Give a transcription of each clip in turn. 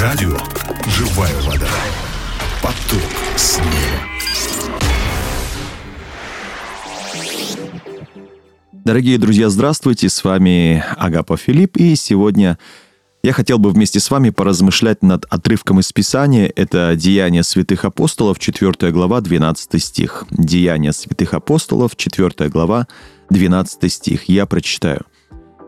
Радио «Живая вода». Поток снега. Дорогие друзья, здравствуйте, с вами Агапа Филипп, и сегодня я хотел бы вместе с вами поразмышлять над отрывком из Писания. Это «Деяния святых апостолов», 4 глава, 12 стих. «Деяния святых апостолов», 4 глава, 12 стих. Я прочитаю.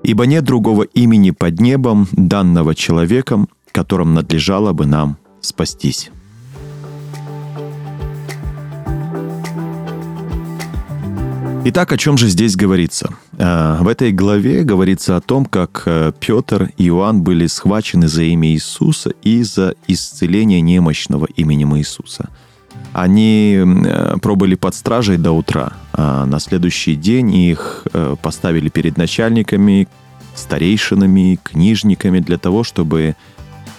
«Ибо нет другого имени под небом, данного человеком, которым надлежало бы нам спастись». Итак, о чем же здесь говорится? А, в этой главе говорится о том, как э, Петр и Иоанн были схвачены за имя Иисуса и за исцеление немощного именем Иисуса. Они э, пробыли под стражей до утра, а на следующий день их э, поставили перед начальниками, старейшинами, книжниками для того, чтобы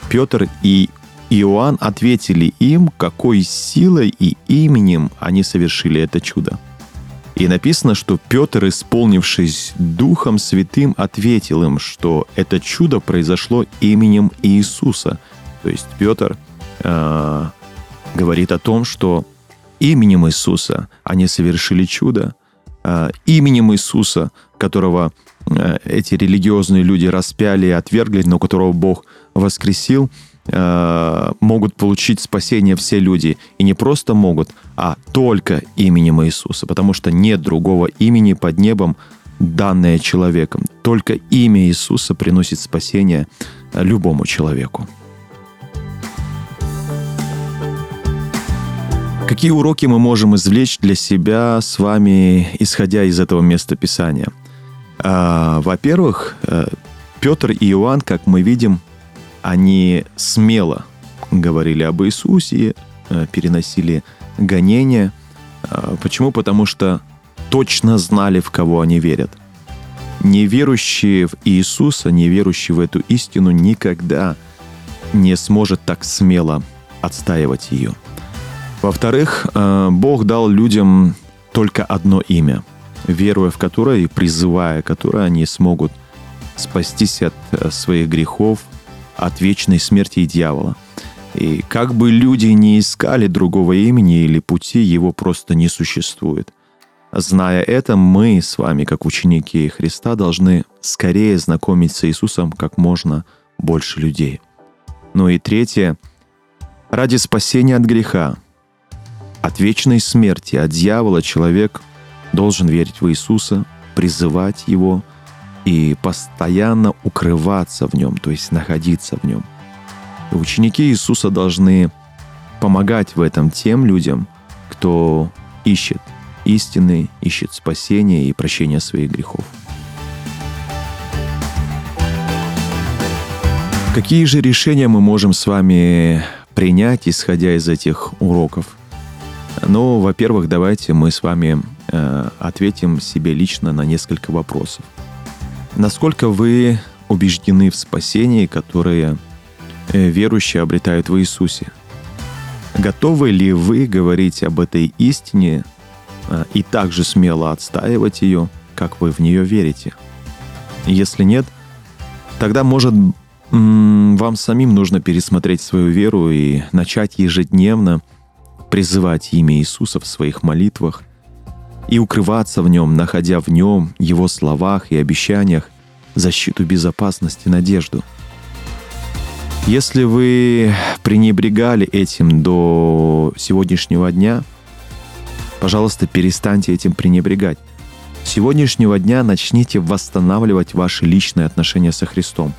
Петр и Иоанн ответили им, какой силой и именем они совершили это чудо. И написано, что Петр, исполнившись Духом Святым, ответил им, что это чудо произошло именем Иисуса. То есть Петр э, говорит о том, что именем Иисуса они совершили чудо, э, именем Иисуса, которого э, эти религиозные люди распяли и отвергли, но которого Бог воскресил – Э, могут получить спасение все люди. И не просто могут, а только именем Иисуса. Потому что нет другого имени под небом, данное человеком. Только имя Иисуса приносит спасение любому человеку. Какие уроки мы можем извлечь для себя с вами, исходя из этого места Писания? А, во-первых, э, Петр и Иоанн, как мы видим, они смело говорили об Иисусе, э, переносили гонения. А, почему? Потому что точно знали, в кого они верят. Неверующий в Иисуса, неверующий в эту истину никогда не сможет так смело отстаивать ее. Во-вторых, э, Бог дал людям только одно имя, веруя в которое и призывая которое они смогут спастись от э, своих грехов, от вечной смерти и дьявола. И как бы люди не искали другого имени или пути, его просто не существует. Зная это, мы с вами, как ученики Христа, должны скорее знакомиться с Иисусом как можно больше людей. Ну и третье. Ради спасения от греха, от вечной смерти, от дьявола человек должен верить в Иисуса, призывать Его – и постоянно укрываться в нем, то есть находиться в нем. Ученики Иисуса должны помогать в этом тем людям, кто ищет истины, ищет спасения и прощения своих грехов. Какие же решения мы можем с вами принять, исходя из этих уроков? Ну, во-первых, давайте мы с вами э, ответим себе лично на несколько вопросов. Насколько вы убеждены в спасении, которое э, верующие обретают в Иисусе? Готовы ли вы говорить об этой истине э, и также смело отстаивать ее, как вы в нее верите? Если нет, тогда, может, вам самим нужно пересмотреть свою веру и начать ежедневно призывать имя Иисуса в своих молитвах – и укрываться в нем, находя в нем, его словах и обещаниях защиту, безопасность и надежду. Если вы пренебрегали этим до сегодняшнего дня, пожалуйста, перестаньте этим пренебрегать. С сегодняшнего дня начните восстанавливать ваши личные отношения со Христом.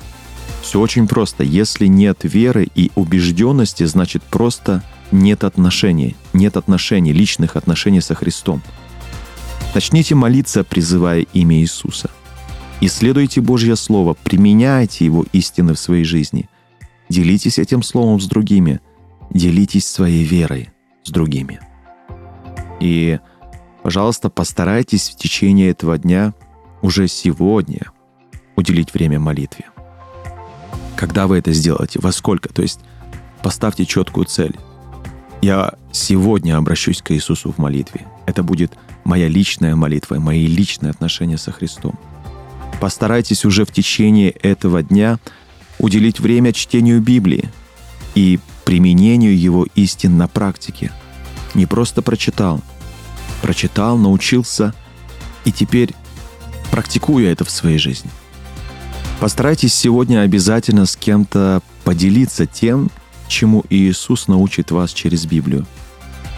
Все очень просто. Если нет веры и убежденности, значит просто нет отношений, нет отношений, личных отношений со Христом – Начните молиться, призывая имя Иисуса. Исследуйте Божье Слово, применяйте Его истины в своей жизни. Делитесь этим Словом с другими. Делитесь своей верой с другими. И, пожалуйста, постарайтесь в течение этого дня уже сегодня уделить время молитве. Когда вы это сделаете? Во сколько? То есть поставьте четкую цель. Я сегодня обращусь к Иисусу в молитве. Это будет моя личная молитва, мои личные отношения со Христом. Постарайтесь уже в течение этого дня уделить время чтению Библии. и применению его истин на практике. Не просто прочитал, прочитал, научился и теперь практикуя это в своей жизни. Постарайтесь сегодня обязательно с кем-то поделиться тем, чему Иисус научит вас через Библию.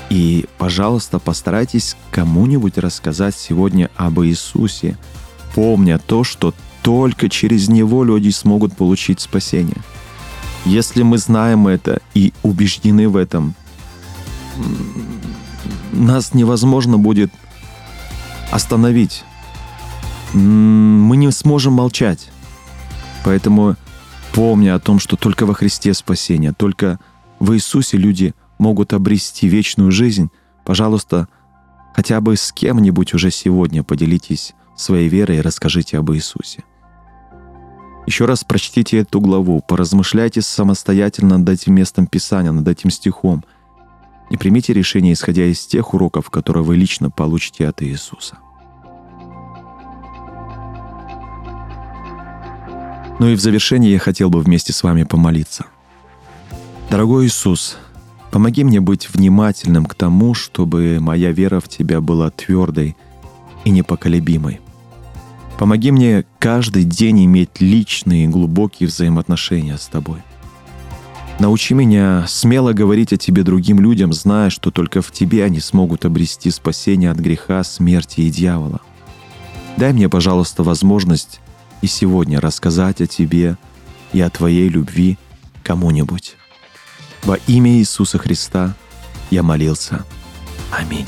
И, пожалуйста, постарайтесь кому-нибудь рассказать сегодня об Иисусе, помня то, что только через Него люди смогут получить спасение. Если мы знаем это и убеждены в этом, нас невозможно будет остановить. Мы не сможем молчать. Поэтому помня о том, что только во Христе спасение, только в Иисусе люди могут обрести вечную жизнь, пожалуйста, хотя бы с кем-нибудь уже сегодня поделитесь своей верой и расскажите об Иисусе. Еще раз прочтите эту главу, поразмышляйте самостоятельно над этим местом Писания, над этим стихом, и примите решение, исходя из тех уроков, которые вы лично получите от Иисуса. Ну и в завершение я хотел бы вместе с вами помолиться. Дорогой Иисус, помоги мне быть внимательным к тому, чтобы моя вера в Тебя была твердой и непоколебимой. Помоги мне каждый день иметь личные глубокие взаимоотношения с Тобой. Научи меня смело говорить о Тебе другим людям, зная, что только в Тебе они смогут обрести спасение от греха, смерти и дьявола. Дай мне, пожалуйста, возможность и сегодня рассказать о Тебе и о Твоей любви кому-нибудь. Во имя Иисуса Христа я молился. Аминь.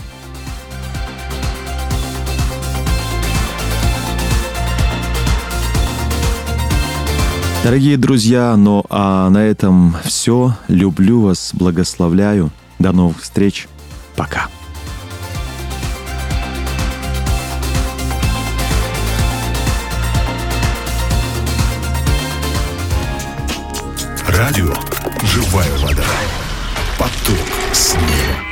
Дорогие друзья, ну а на этом все. Люблю вас, благословляю. До новых встреч. Пока. Радио «Живая вода». Поток снега.